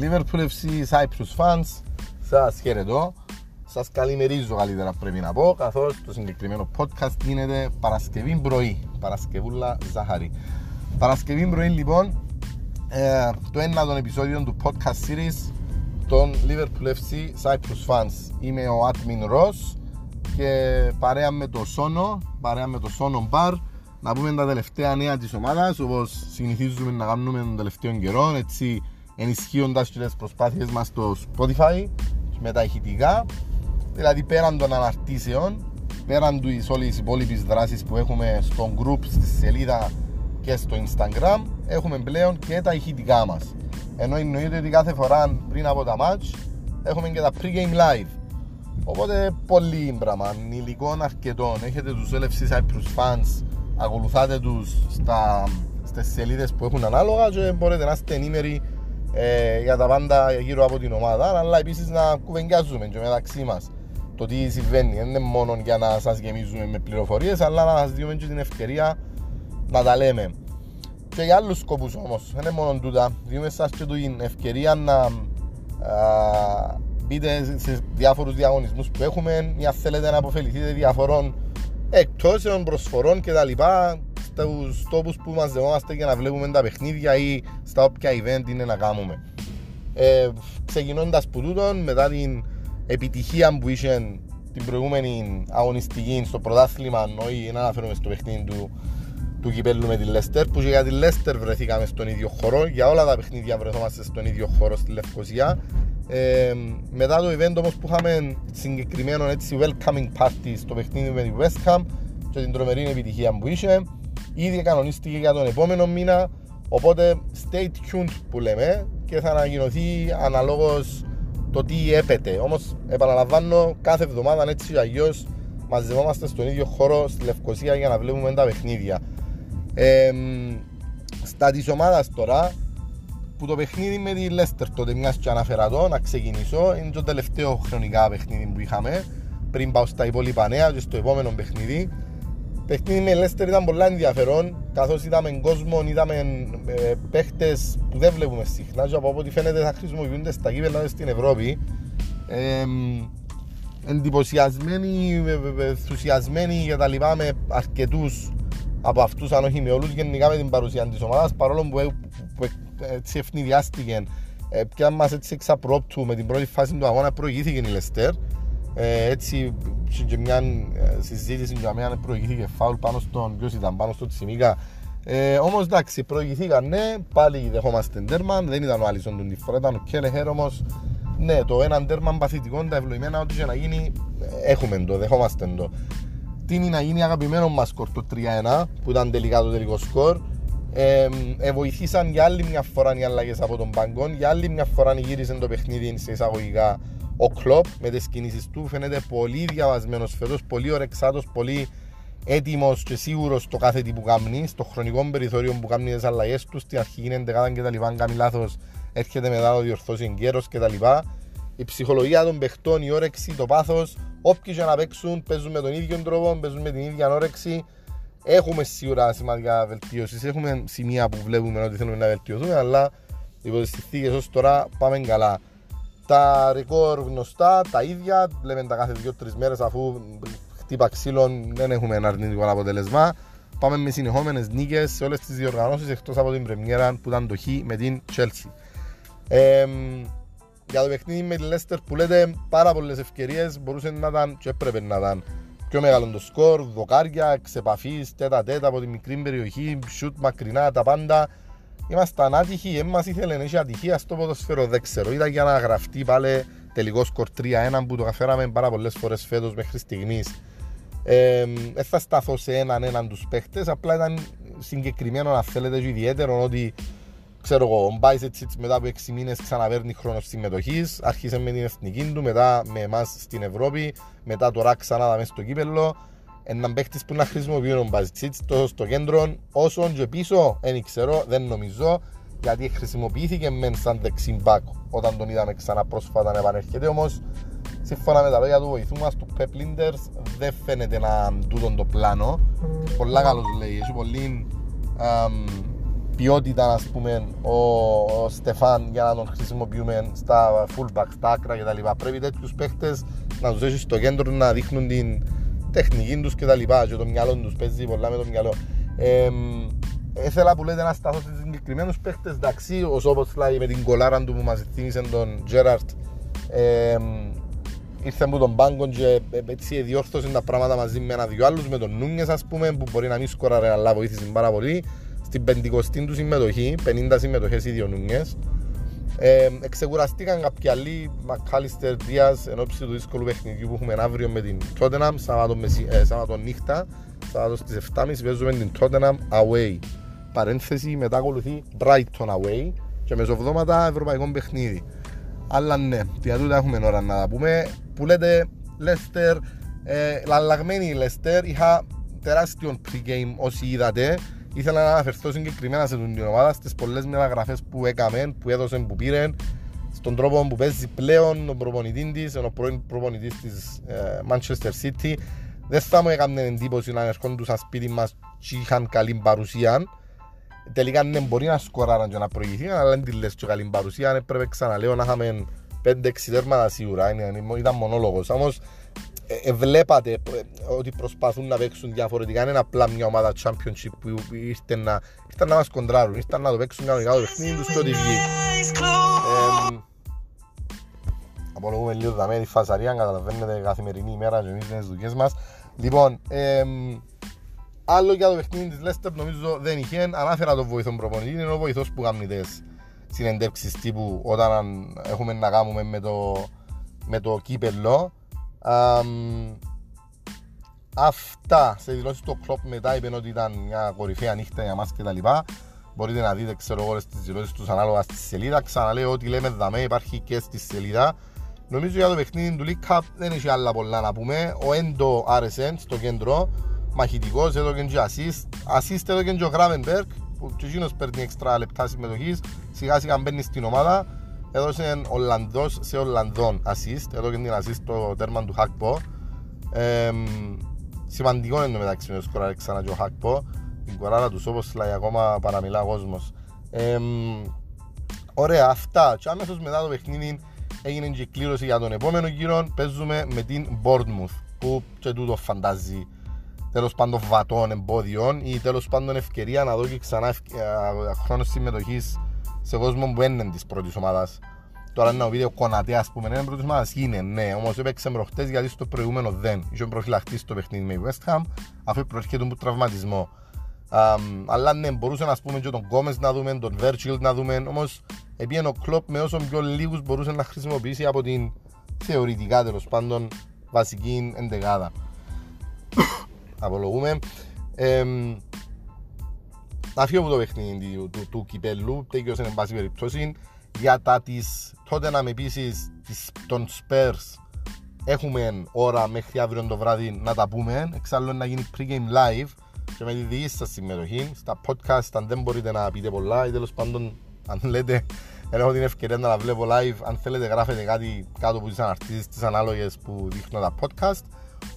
Liverpool FC Cyprus fans, σας χαιρετώ. Σας καλημερίζω καλύτερα πρέπει να πω, καθώς το συγκεκριμένο podcast γίνεται Παρασκευή πρωί, Παρασκευούλα Ζάχαρη. Παρασκευή πρωί λοιπόν, ε, το ένατο επεισόδιο του podcast series των Liverpool FC Cyprus fans. Είμαι ο Admin Ross και παρέα με το Σόνο, παρέα με το Σόνο Bar, να πούμε τα τελευταία νέα της ομάδας όπως συνηθίζουμε να κάνουμε τον τελευταίο καιρό έτσι ενισχύοντας τις προσπάθειες μας στο Spotify με τα ηχητικά. Δηλαδή πέραν των αναρτήσεων πέραν του όλες τις υπόλοιπες δράσεις που έχουμε στο group, στη σελίδα και στο Instagram έχουμε πλέον και τα ηχητικά μας. Ενώ εννοείται ότι κάθε φορά πριν από τα match έχουμε και τα pre-game live. Οπότε πολύ πράγμα, υλικό αρκετό έχετε τους LFC Cyprus fans ακολουθάτε τους στα, στις σελίδες που έχουν ανάλογα και μπορείτε να είστε ενήμεροι ε, για τα πάντα γύρω από την ομάδα. Αλλά επίσης να κουβεντιάζουμε και μεταξύ μας το τι συμβαίνει. Δεν είναι μόνο για να σας γεμίζουμε με πληροφορίες αλλά να σας δούμε και την ευκαιρία να τα λέμε. Και για άλλους σκοπούς όμως δεν είναι μόνο τούτα. Δίνουμε σας και την ευκαιρία να α, μπείτε σε διάφορους διαγωνισμούς που έχουμε ή αν θέλετε να αποφεληθείτε διαφορών εκτόσεων, προσφορών κτλ. Στου τόπους που μαζευόμαστε για να βλέπουμε τα παιχνίδια ή στα όποια event είναι να κάνουμε. Ε, Ξεκινώντας που τούτον, μετά την επιτυχία που είχε την προηγούμενη αγωνιστική στο πρωτάθλημα, όχι να αναφέρουμε στο παιχνίδι του, του κυπέλου με τη Λέστερ, που και για τη Λέστερ βρεθήκαμε στον ίδιο χώρο. Για όλα τα παιχνίδια βρεθόμαστε στον ίδιο χώρο στη Λευκοσία. Ε, μετά το event όμως που είχαμε συγκεκριμένο έτσι welcoming party στο παιχνίδι με τη West Ham και την τρομερή επιτυχία που είχε ήδη κανονίστηκε για τον επόμενο μήνα οπότε stay tuned που λέμε και θα ανακοινωθεί αναλόγως το τι έπεται. Όμως επαναλαμβάνω κάθε εβδομάδα έτσι αλλιώς μαζευόμαστε στον ίδιο χώρο στη Λευκοσία για να βλέπουμε τα παιχνίδια. Ε, στα της ομάδας τώρα που το παιχνίδι με τη Λέστερ τότε μιας και αναφέρα το να ξεκινήσω είναι το τελευταίο χρονικά παιχνίδι που είχαμε πριν πάω στα υπόλοιπα νέα και στο επόμενο παιχνίδι παιχνίδι με Λέστερ ήταν πολλά ενδιαφέρον καθώς είδαμε κόσμο, είδαμε ε, παίχτες που δεν βλέπουμε συχνά και από ό,τι φαίνεται θα χρησιμοποιούνται στα κύπελα στην Ευρώπη. Ε, εντυπωσιασμένοι, ενθουσιασμένοι για τα λοιπά με αρκετούς από αυτούς αν όχι με όλους γενικά με την παρουσία της ομάδας παρόλο που, που έτσι ευνηδιάστηκε ε, πια μας έτσι εξαπρόπτου με την πρώτη φάση του αγώνα προηγήθηκε η Λεστέρ ε, έτσι και μια ε, συζήτηση για μένα προηγήθηκε φάουλ πάνω στον ποιος ήταν πάνω στο Τσιμίκα. Ε, όμως εντάξει προηγηθήκαν ναι πάλι δεχόμαστε τέρμα δεν ήταν ο Άλισον τον τη φορά ήταν ο Κέλεχερ όμως. Ναι το έναν τέρμα παθητικό τα ευλογημένα ό,τι και να γίνει έχουμε το δεχόμαστε το. Τι είναι να γίνει αγαπημένο μας σκορ το 3-1 που ήταν τελικά το τελικό σκορ. Ε, ε, βοηθήσαν για άλλη μια φορά οι αλλαγές από τον Παγκό. Για άλλη μια φορά γύρισε το παιχνίδι σε εισαγωγικά ο Κλοπ με τις κινήσεις του. Φαίνεται πολύ διαβασμένος φέτος, πολύ ορεξάτο, πολύ έτοιμος και σίγουρος στο κάθε τι που κάνει, στο χρονικό περιθώριο που κάνει τις αλλαγές του. Στην αρχή γίνεται κάτι και τα λοιπά. Αν κάνει λάθος, έρχεται μετά το διορθώσει εγκαίρος και τα λοιπά. Η ψυχολογία των παιχτών, η όρεξη, το πάθος, όποιοι και να παίξουν, παίζουν με τον ίδιο τρόπο, παίζουν με την ίδια όρεξη Έχουμε σίγουρα σημαντικά βελτίωσης. Έχουμε σημεία που βλέπουμε ότι θέλουμε να βελτιωθούμε, αλλά υπό τι συνθήκε ως τώρα πάμε καλά. Τα ρεκόρ γνωστά, τα ίδια, λέμε τα κάθε 2-3 μέρες αφού χτύπα ξύλων δεν έχουμε ένα αρνητικό αποτέλεσμα. Πάμε με συνεχόμενες νίκες σε όλες τις διοργανώσεις εκτός από την Πρεμιέρα που ήταν το Χ με την Chelsea. Ε, για το παιχνίδι με τη Leicester που λέτε πάρα πολλές ευκαιρίες μπορούσε να ήταν και έπρεπε να ήταν πιο μεγάλο το σκορ, δοκάρια, εξεπαφής, τέτα τέτα από τη μικρή περιοχή, σιούτ μακρινά, τα πάντα. Είμαστε άτυχοι, δεν μας ήθελε να έχει ατυχία στο ποδοσφαίρο, δεν ξέρω. Ήταν για να γραφτεί πάλι τελικό σκορ 3-1 που το καφέραμε πάρα πολλές φορές φέτος μέχρι στιγμής. Ε, δεν θα σταθώ σε έναν έναν τους παίχτες, απλά ήταν συγκεκριμένο να θέλετε και ιδιαίτερο ότι ξέρω εγώ, ο Μπάισετ μετά από 6 μήνες ξαναπαίρνει χρόνος συμμετοχής. Άρχισε με την εθνική του, μετά με εμάς στην Ευρώπη, μετά τώρα ξανά μέσα στο κύπελο. Έναν παίχτη που να χρησιμοποιεί ο Μπάισετ τόσο στο κέντρο, όσο και πίσω, δεν ξέρω, δεν νομίζω, γιατί χρησιμοποιήθηκε μεν σαν δεξιμπάκ όταν τον είδαμε ξανά πρόσφατα να επανέρχεται. Όμως, σύμφωνα με τα λόγια του βοηθού μας, του Pep Linders, δεν φαίνεται να τούτον το πλάνο. Πολλά καλός λέει, έχει πολύ ποιότητα ας πούμε ο, ο Στεφάν για να τον χρησιμοποιούμε στα fullback, στα άκρα κτλ. Πρέπει τέτοιους παίχτες να τους έχεις στο κέντρο να δείχνουν την τεχνική τους κτλ. Και το μυαλό τους παίζει πολλά με το μυαλό. Ε, ήθελα που λέτε να σταθώ σε συγκεκριμένους παίχτες εντάξει ο Σόποσλάι με την κολάρα του που μας θύμισε τον Τζέραρτ ε, ήρθε από τον πάγκο και έτσι διόρθωσε τα πράγματα μαζί με ένα-δυο άλλους με τον Νούνιες ας πούμε που μπορεί να μην σκοράρε αλλά βοήθησε πάρα πολύ στην πεντηκοστή του συμμετοχή, 50 συμμετοχές ήδη ο Νούνιες ε, εξεκουραστήκαν κάποιοι άλλοι Μακάλιστερ Δίας εν ώψη του δύσκολου παιχνιδιού που έχουμε αύριο με την Tottenham Σάββατο, ε, Σάββατο νύχτα Σάββατο στις 7.30 παίζουμε την Tottenham away. Παρένθεση μετά ακολουθεί Brighton away και μεσοβδόματα ευρωπαϊκό παιχνίδι. Αλλά ναι, για τούτα έχουμε ώρα να τα πούμε που λέτε Leicester ε, λαλλαγμένη η Leicester είχα τεράστιο pre-game όσοι είδατε ήθελα να αναφερθώ συγκεκριμένα σε την ομάδα στις πολλές μεταγραφές που έκαμε, που έδωσε, που πήρε στον τρόπο που παίζει πλέον ο προπονητής της, ο πρώην προπονητής της ε, Manchester City. Δεν θα μου έκανε εντύπωση να ερχόντουν στα σπίτι μας και είχαν καλή παρουσία. Τελικά ναι, μπορεί να σκοράραν και να προηγηθεί, αλλά δεν τη λες και καλή παρουσία. Έπρεπε ξαναλέω να είχαμε 5-6 τέρματα σίγουρα. Ήταν μονόλογος. Όμως ε, ε, βλέπατε ε, ότι προσπαθούν να παίξουν διαφορετικά. Είναι απλά μια ομάδα championship που ήρθε να, ήρθε να μας κοντράρουν, ήρθε να το παίξουν κανονικά το παιχνίδι τους και ό,τι βγει. Απολογούμε λίγο δαμέ τη φασαρία, καταλαβαίνετε καθημερινή ημέρα και εμείς τις δουλειές μας. Λοιπόν, άλλο για το παιχνίδι της Leicester νομίζω δεν είχε, ανάφερα τον βοηθό προπονητή, είναι ο βοηθός που κάνει τις συνεντεύξεις τύπου όταν έχουμε να κάνουμε με το, με το κύπελο αυτά σε δηλώσεις του κλόπ μετά είπε ότι ήταν μια κορυφαία νύχτα για μας και τα λοιπά. Μπορείτε να δείτε ξέρω όλες τις δηλώσεις τους ανάλογα στη σελίδα. Ξαναλέω ότι λέμε δαμέ υπάρχει και στη σελίδα. Νομίζω για το παιχνίδι του League Cup δεν έχει άλλα πολλά να πούμε. Ο Έντο άρεσε στο κέντρο μαχητικός εδώ και assist. Assist εδώ και ο Gravenberg που και εκείνος παίρνει έξτρα λεπτά συμμετοχής. Σιγά σιγά μπαίνει στην ομάδα έδωσε Ολλανδός σε Ολλανδόν assist, έδωσε την assist το τέρμα του Χακπό. Ε, σημαντικό είναι το μεταξύ με σκοράρει ξανά και ο Χακπό. Την κοράρα τους όπως λέει ακόμα παραμιλά ο κόσμος. Ε, ωραία, αυτά. Και αμέσως μετά το παιχνίδι έγινε και κλήρωση για τον επόμενο γύρο. Παίζουμε με την Bournemouth που και τούτο φαντάζει τέλος πάντων βατών εμπόδιων ή τέλος πάντων ευκαιρία να δω και ξανά χρόνος συμμετοχής σε κόσμο που είναι της πρώτης ομάδας. Τώρα ένα βίντεο κονατέ ας πούμε, είναι πρώτης ομάδας είναι, ναι, όμως έπαιξε προχτές γιατί στο προηγούμενο δεν. Είχε προφυλαχτεί στο παιχνίδι με West Ham, αφού προέρχεται από τραυματισμό. Um, αλλά ναι, μπορούσε να πούμε και τον Γκόμες να δούμε, τον Virgil να δούμε, όμως επειδή ο Κλόπ με όσο πιο λίγους μπορούσε να χρησιμοποιήσει από την θεωρητικά τέλος πάντων βασική εντεγάδα. Απολογούμε. Ε, να φύγω από το παιχνίδι του, του, του κυπέλου, τέκειωσε εν πάση περιπτώσει. Για τα της τότε να με επίσης των Spurs έχουμε ώρα μέχρι αύριο το βράδυ να τα πούμε. Εξάλλου να γίνει pre-game live και με τη δική σας συμμετοχή. Στα podcast αν δεν μπορείτε να πείτε πολλά ή τέλος πάντων αν λέτε δεν έχω την ευκαιρία να τα βλέπω live. Αν θέλετε γράφετε κάτι κάτω από τις αναρτήσεις τις ανάλογες που δείχνω τα podcast.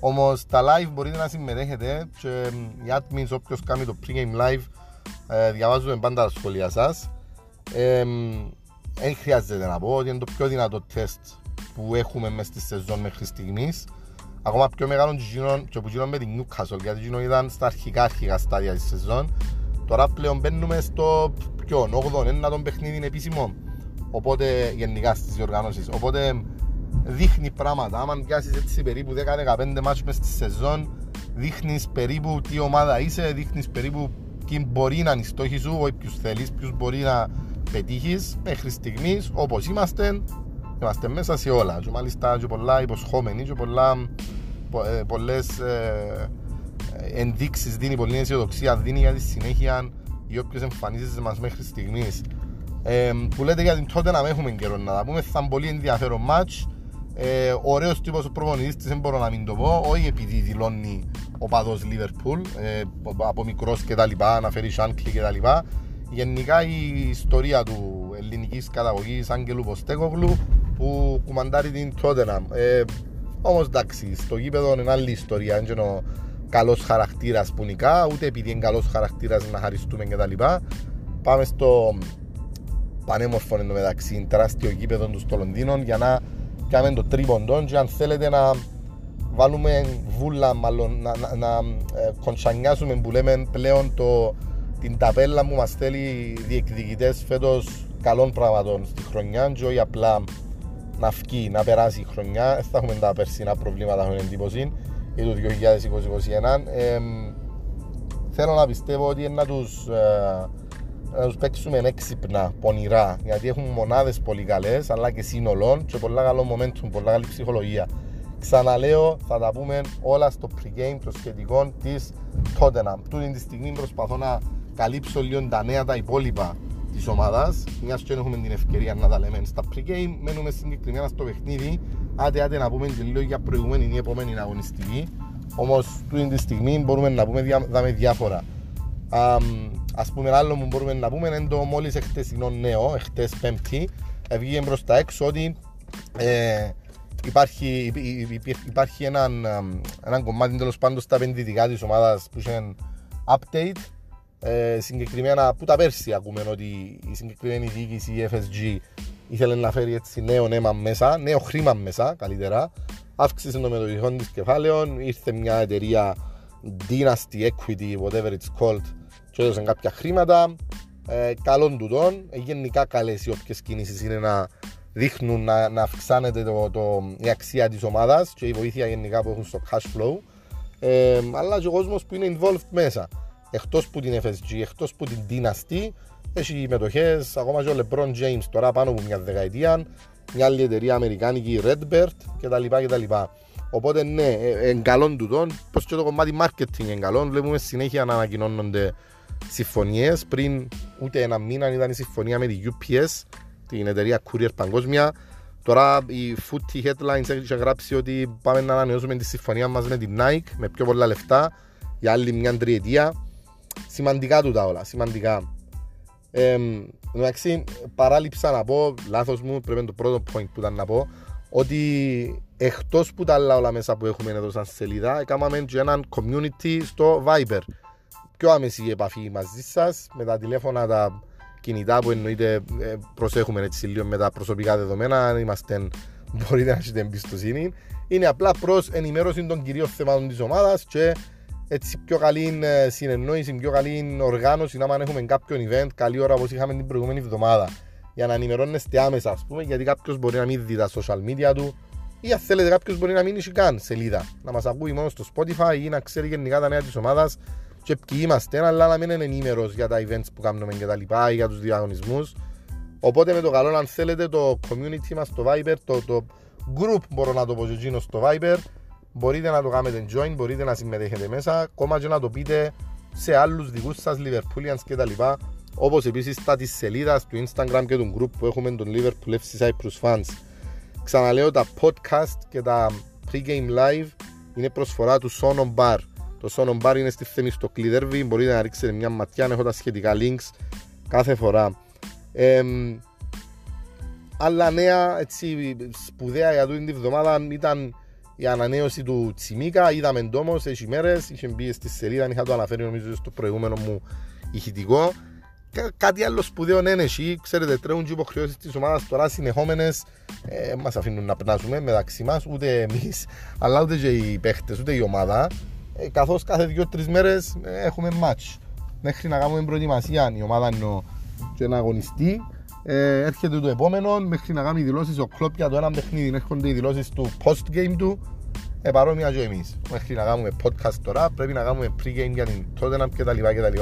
Όμως τα live μπορείτε να συμμετέχετε και οι admins όποιος κάνει το pre-game live ε, διαβάζουμε πάντα τα σχόλια σας. Δεν χρειάζεται να πω ότι είναι το πιο δυνατό τεστ που έχουμε μέσα στη σεζόν μέχρι στιγμής. Ακόμα πιο μεγάλο και που γίνον με την Newcastle γιατί γίνον ήταν στα αρχικά αρχικά στάδια της σεζόν. Τώρα πλέον μπαίνουμε στο πιο 8ο, ένα τον παιχνίδι επίσημο. Οπότε γενικά στις διοργανώσεις. Οπότε δείχνει πράγματα. Άμα πιάσεις έτσι περίπου 10-15 μάτσους μέσα στη σεζόν, δείχνεις περίπου τι ομάδα είσαι, δείχνεις περίπου ποιοι μπορεί να είναι οι στόχοι σου, όχι ποιους θέλεις, ποιους μπορεί να πετύχεις μέχρι στιγμής, όπως είμαστε, είμαστε μέσα σε όλα και μάλιστα και πολλά υποσχόμενοι και πολλά, ε, πολλές ε, ενδείξεις δίνει, πολλή αισιοδοξία δίνει για τη συνέχεια οι όποιες εμφανίσεις μας μέχρι στιγμής. Ε, που λέτε για την τότε να μην έχουμε καιρό να τα πούμε, θα είναι πολύ ενδιαφέρον μάτς. Ε, ωραίος τύπος ο προπονητής της, δεν μπορώ να μην το πω, όχι επειδή δηλώνει ο παδός Λίβερπουλ ε, από μικρός και τα λοιπά, αναφέρει Σάνκλι και τα λοιπά. Γενικά η ιστορία του ελληνικής καταγωγής Άγγελου Ποστέκογλου που κουμαντάρει την Τότεναμ. Ε, όμως εντάξει, στο γήπεδο είναι άλλη ιστορία, δεν είναι ο καλός χαρακτήρας που νικά, ούτε επειδή είναι καλός χαρακτήρας να χαριστούμε και τα λοιπά. πάμε στο πανέμορφο μεταξύ τεράστιο γήπεδο του στο Λονδίνο για να κάνουμε το τρίποντο και αν θέλετε να βάλουμε βούλα μάλλον να, να, να ε, κονσανιάσουμε που λέμε πλέον το, την ταπέλα που μας θέλει διεκδικητές φέτος καλών πράγματων στη χρονιά και όχι απλά να φκεί, να περάσει η χρονιά. Δεν θα έχουμε τα περσινά προβλήματα, έχουμε εντύπωση για το 2021. Ε, θέλω να πιστεύω ότι να τους, ε, να τους παίξουμε έξυπνα, πονηρά, γιατί έχουν μονάδες πολύ καλές, αλλά και σύνολων και πολλά καλό momentum, πολλά καλή ψυχολογία. Ξαναλέω, θα τα πούμε όλα στο pre-game των σχετικών της Tottenham. Τούτη τη στιγμή προσπαθώ να καλύψω λίγο τα νέα τα υπόλοιπα της ομάδας, μιας και έχουμε την ευκαιρία να τα λέμε στα pre-game. Μένουμε συγκεκριμένα στο παιχνίδι. Άντε, άντε να πούμε και λίγο για προηγούμενη ή επόμενη αγωνιστική. Όμως, τούτη τη στιγμή μπορούμε να πούμε δάμε διάφορα. Α πούμε, άλλο που μπορούμε να πούμε είναι το μόλις εχθεσινό νέο, εχθές Πέμπτη, βγήκε προ τα έξω ότι ε, υπάρχει, υπάρχει έναν, έναν κομμάτι τέλος πάντων στα επενδυτικά της ομάδας που είναι update ε, συγκεκριμένα από τα πέρσι ακούμε ότι η συγκεκριμένη διοίκηση, η FSG, ήθελε να φέρει έτσι νέο αίμα μέσα, νέο χρήμα μέσα καλύτερα. Αύξησε το μετοχικό της κεφάλαιων, ήρθε μια εταιρεία Dynasty Equity, whatever it's called, και έδωσαν κάποια χρήματα. Ε, καλών τούτων, ε, γενικά καλές οι όποιες κινήσεις είναι να δείχνουν να, να αυξάνεται το, το, η αξία της ομάδας και η βοήθεια γενικά που έχουν στο cash flow. Ε, αλλά και ο κόσμος που είναι involved μέσα εκτός που την FSG, εκτός που την Dynasty, έχει μετοχέ ακόμα και ο LeBron James τώρα πάνω από μια δεκαετία, μια άλλη εταιρεία αμερικάνικη Redbird κτλ. κτλ. Οπότε ναι, εγκαλών τούτων, πω και το κομμάτι marketing εγκαλών, βλέπουμε συνέχεια να ανακοινώνονται συμφωνίες. Πριν ούτε ένα μήνα ήταν η συμφωνία με τη UPS, την εταιρεία Courier Παγκόσμια. Τώρα η Footy Headlines έχει γράψει ότι πάμε να ανανεώσουμε τη συμφωνία μας με την Nike με πιο πολλά λεφτά για άλλη μια τριετία σημαντικά του τα όλα, σημαντικά. Ε, εντάξει, παράλειψα να πω, λάθος μου, πρέπει να το πρώτο point που ήταν να πω, ότι εκτός που τα άλλα όλα μέσα που έχουμε εδώ σαν σελίδα, έκαναμε και έναν community στο Viber. Πιο άμεση επαφή μαζί σας, με τα τηλέφωνα, τα κινητά που εννοείται ε, προσέχουμε έτσι λίγο με τα προσωπικά δεδομένα, αν είμαστε, μπορείτε να έχετε εμπιστοσύνη. Είναι απλά προς ενημέρωση των κυρίων θεμάτων της ομάδας και έτσι πιο καλή ε, συνεννόηση, πιο καλή οργάνωση να έχουμε κάποιο event καλή ώρα όπως είχαμε την προηγούμενη εβδομάδα. Για να ενημερώνεστε άμεσα ας πούμε γιατί κάποιος μπορεί να μην δει τα social media του ή αν θέλετε κάποιος μπορεί να μην έχει καν σελίδα. Να μας ακούει μόνο στο Spotify ή να ξέρει γενικά τα νέα της ομάδας και ποιοι είμαστε αλλά να μην είναι ενήμερος για τα events που κάνουμε και τα λοιπά ή για τους διαγωνισμούς οπότε με το καλό αν θέλετε το community μας στο Viber το, το group μπορώ να το πω στο Viber μπορείτε να το κάνετε join, μπορείτε να συμμετέχετε μέσα, ακόμα και να το πείτε σε άλλους δικούς σας Liverpoolians και τα λοιπά, όπως επίσης στα της σελίδας του Instagram και του group που έχουμε τον Liverpool FC Cyprus Fans. Ξαναλέω τα podcast και τα pre-game live είναι προσφορά του Sonom Bar. Το Sonom Bar είναι στη θέμη στο Cliderby, μπορείτε να ρίξετε μια ματιά, έχω τα σχετικά links κάθε φορά. Ε, άλλα νέα έτσι, σπουδαία για αυτή την εβδομάδα ήταν η ανανέωση του Τσιμίκα. Είδαμε το όμω, έχει μέρες, είχε μπει στη σελίδα, είχα το αναφέρει νομίζω στο προηγούμενο μου ηχητικό. Κάτι άλλο σπουδαίο είναι εσύ, ξέρετε, τρέχουν και υποχρεώσεις της ομάδας τώρα συνεχόμενες. Ε, μας αφήνουν να περνάσουμε μεταξύ μας, ούτε εμείς, αλλά ούτε και οι παίχτες, ούτε η ομάδα. Ε, Καθώς κάθε δύο-τρεις μέρες ε, έχουμε match. Μέχρι να κάνουμε προετοιμασία, η ομάδα εννοώ και να αγωνιστεί. Ε, έρχεται το επόμενο, μέχρι να κάνει δηλώσεις ο κλόπ για το ένα παιχνίδι. Έρχονται οι δηλώσεις του post-game του. Ε, παρόμοια και εμείς. Μέχρι να κάνουμε podcast τώρα, πρέπει να κάνουμε pre-game για την Tottenham κτλ.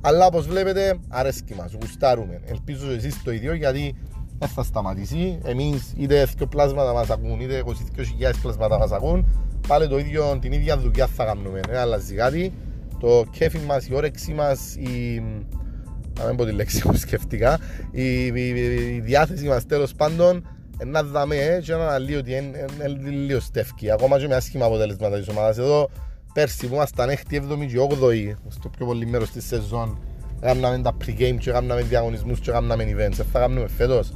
Αλλά όπως βλέπετε, αρέσκει μας, γουστάρουμε. Ελπίζω εσείς το ίδιο γιατί δεν θα σταματήσει. Εμείς είτε δύο πλάσματα μας ακούν, είτε 22.000 πλάσματα μας ακούν. Πάλι το ίδιο, την ίδια δουλειά θα κάνουμε. Δεν αλλάζει κάτι. Το κέφι μας, η όρεξή μας, η να μην πω τη λέξη που σκεφτικά, η, η, η διάθεση μας τέλος πάντων να δούμε ε, και να αναλύει ότι είναι λίγο στεύκη. Ακόμα και με άσχημα αποτελέσματα της ομάδας. Εδώ πέρσι που ήμασταν 6η, 7η και 8η, στο πιο πολύ μέρος της σεζόν, κάναμε τα pre-game και κάναμε διαγωνισμούς και κάναμε events. Θα κάνουμε φέτος.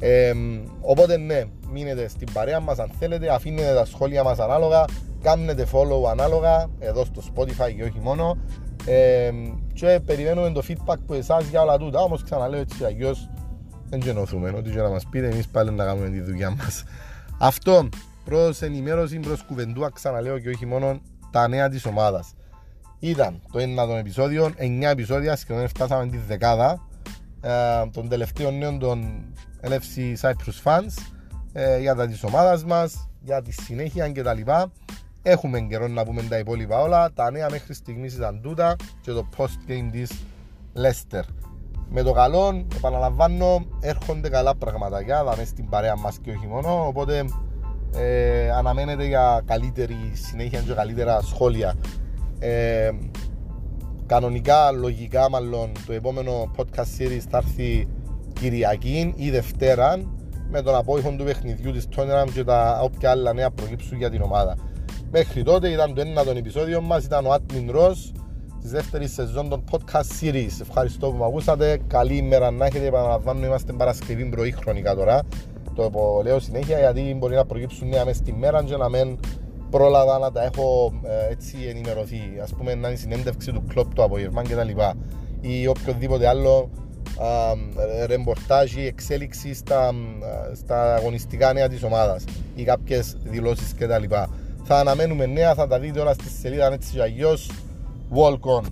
Ε, οπότε ναι, μείνετε στην παρέα μας αν θέλετε, αφήνετε τα σχόλια μας ανάλογα, κάνετε follow ανάλογα, εδώ στο Spotify και όχι μόνο Ε, και περιμένουμε το feedback που εσάς για όλα τούτα. Όμως ξαναλέω έτσι αγιώς δεν γεννωθούμε. Ό,τι και να μας πείτε εμείς πάλι να κάνουμε τη δουλειά μας. Αυτό προς ενημέρωση, προς κουβεντούα ξαναλέω και όχι μόνο τα νέα της ομάδας. Ήταν το ένα των επεισόδιο, 9 επεισόδια, σχεδόν φτάσαμε τη δεκάδα ε, των τελευταίων νέων των LFC Cyprus Fans ε, για τα της ομάδας μας, για τη συνέχεια κτλ. Έχουμε καιρό να πούμε τα υπόλοιπα όλα. Τα νέα μέχρι στιγμής ήταν τούτα και το post game της Leicester. Με το καλό, επαναλαμβάνω, έρχονται καλά πραγματάκια. Θα στην παρέα μας και όχι μόνο. Οπότε ε, αναμένεται για καλύτερη συνέχεια και καλύτερα σχόλια. Ε, κανονικά, λογικά μάλλον, το επόμενο podcast series θα έρθει Κυριακή ή Δευτέρα με τον απόϊχο του παιχνιδιού της Tottenham και τα όποια άλλα νέα προκύψουν για την ομάδα. Μέχρι τότε ήταν το ένα των επεισόδιο μας, ήταν ο Admin Ross της δεύτερης σεζόν των podcast series. Ευχαριστώ που με ακούσατε, καλή ημέρα να έχετε, επαναλαμβάνω είμαστε Παρασκευή πρωί χρονικά τώρα. Το λέω συνέχεια γιατί μπορεί να προκύψουν νέα μέσα στη μέρα και να μην πρόλαβα να τα έχω ε, έτσι ενημερωθεί. Ας πούμε να είναι η συνέντευξη του κλόπ του απόγευμα και τα λοιπά ή οποιοδήποτε άλλο ρεμπορτάζ ή εξέλιξη στα, στα αγωνιστικά νέα της ομάδας ή κάποιες δηλώσεις κτλ. Θα αναμένουμε νέα, θα τα δείτε όλα στη σελίδα έτσι και αλλιώς. Walk on!